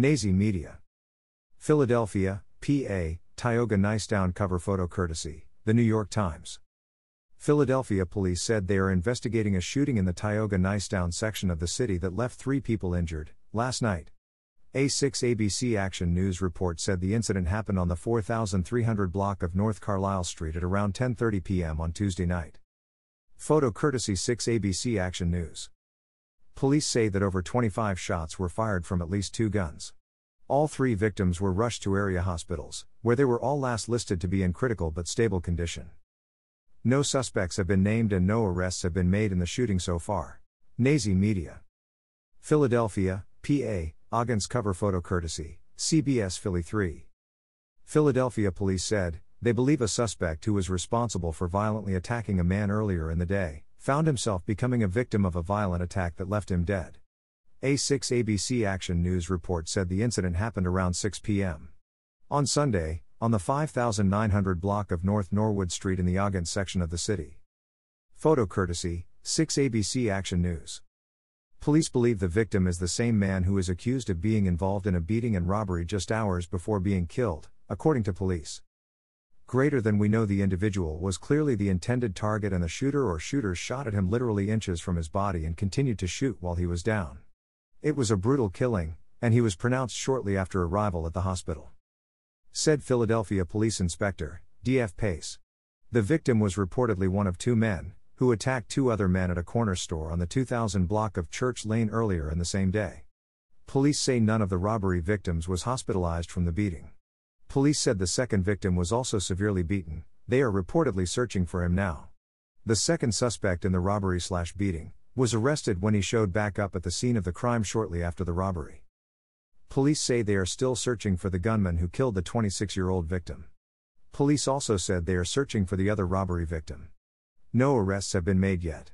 Nazi Media. Philadelphia, PA, Tioga Nicetown cover photo courtesy, The New York Times. Philadelphia police said they are investigating a shooting in the Tioga Nicetown section of the city that left three people injured, last night. A6 ABC Action News report said the incident happened on the 4300 block of North Carlisle Street at around 10:30 p.m. on Tuesday night. Photo courtesy 6 ABC Action News. Police say that over 25 shots were fired from at least two guns. All three victims were rushed to area hospitals, where they were all last listed to be in critical but stable condition. No suspects have been named and no arrests have been made in the shooting so far. Nazi Media. Philadelphia, PA, Ogontz cover photo courtesy, CBS Philly 3. Philadelphia police said, they believe a suspect who was responsible for violently attacking a man earlier in the day, found himself becoming a victim of a violent attack that left him dead. A6 ABC Action News report said the incident happened around 6 p.m. On Sunday, on the 5900 block of North Norwood Street in the Ogontz section of the city. Photo courtesy, 6 ABC Action News. Police believe the victim is the same man who is accused of being involved in a beating and robbery just hours before being killed, according to police. Greater than we know the individual was clearly the intended target, and the shooter or shooters shot at him literally inches from his body and continued to shoot while he was down. It was a brutal killing, and he was pronounced shortly after arrival at the hospital. Said Philadelphia Police Inspector, D.F. Pace. The victim was reportedly one of two men, who attacked two other men at a corner store on the 2000 block of Church Lane earlier in the same day. Police say none of the robbery victims was hospitalized from the beating. Police said the second victim was also severely beaten, they are reportedly searching for him now. The second suspect in the robbery slash beating was arrested when he showed back up at the scene of the crime shortly after the robbery. Police say they are still searching for the gunman who killed the 26 year old victim. Police also said they are searching for the other robbery victim. No arrests have been made yet.